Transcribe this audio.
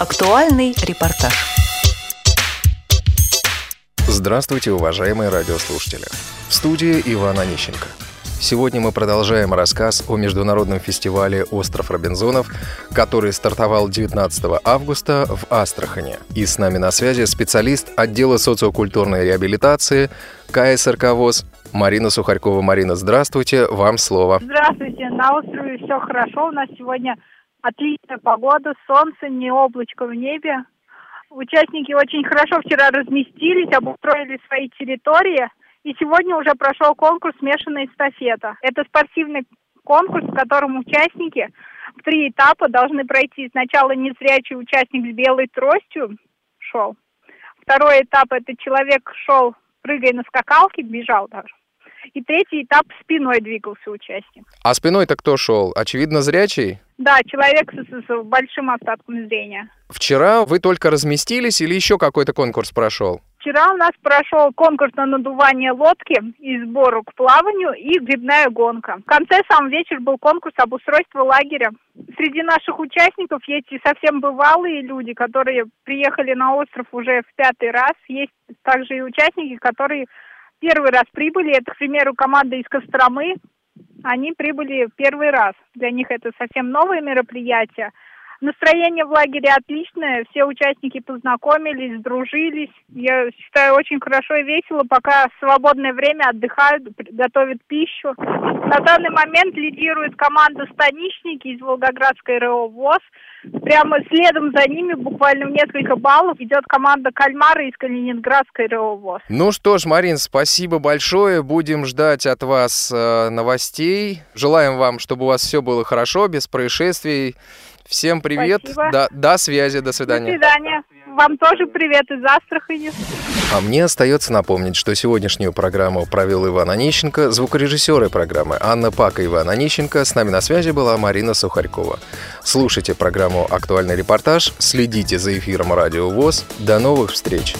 Актуальный репортаж. Здравствуйте, уважаемые радиослушатели. В студии Иван Онищенко. Сегодня мы продолжаем рассказ о международном фестивале «Остров Робинзонов», который стартовал 19 августа в Астрахане. И с нами на связи специалист отдела социокультурной реабилитации КСРК ВОЗ Марина Сухарькова. Марина, здравствуйте, вам слово. Здравствуйте, на острове все хорошо. У нас сегодня отличная погода, солнце, не облачко в небе. Участники очень хорошо вчера разместились, обустроили свои территории – и сегодня уже прошел конкурс «Смешанная эстафета». Это спортивный конкурс, в котором участники в три этапа должны пройти. Сначала незрячий участник с белой тростью шел. Второй этап – это человек шел, прыгая на скакалке, бежал даже. И третий этап спиной двигался участник. А спиной-то кто шел? Очевидно, зрячий? Да, человек с, с, большим остатком зрения. Вчера вы только разместились или еще какой-то конкурс прошел? Вчера у нас прошел конкурс на надувание лодки и сбору к плаванию и грибная гонка. В конце сам вечер был конкурс об устройстве лагеря. Среди наших участников есть и совсем бывалые люди, которые приехали на остров уже в пятый раз. Есть также и участники, которые первый раз прибыли. Это, к примеру, команда из Костромы. Они прибыли первый раз. Для них это совсем новое мероприятие. Настроение в лагере отличное, все участники познакомились, сдружились. Я считаю, очень хорошо и весело, пока в свободное время отдыхают, готовят пищу. На данный момент лидирует команда «Станичники» из Волгоградской РО ВОЗ. Прямо следом за ними, буквально в несколько баллов, идет команда «Кальмары» из Калининградской РО ВОЗ. Ну что ж, Марин, спасибо большое. Будем ждать от вас э, новостей. Желаем вам, чтобы у вас все было хорошо, без происшествий. Всем привет. Спасибо. До, до связи. До свидания. До свидания. Вам тоже привет из Астрахани. А мне остается напомнить, что сегодняшнюю программу провел Иван Онищенко, звукорежиссеры программы Анна Пака и Иван Онищенко. С нами на связи была Марина Сухарькова. Слушайте программу «Актуальный репортаж», следите за эфиром Радио ВОЗ. До новых встреч!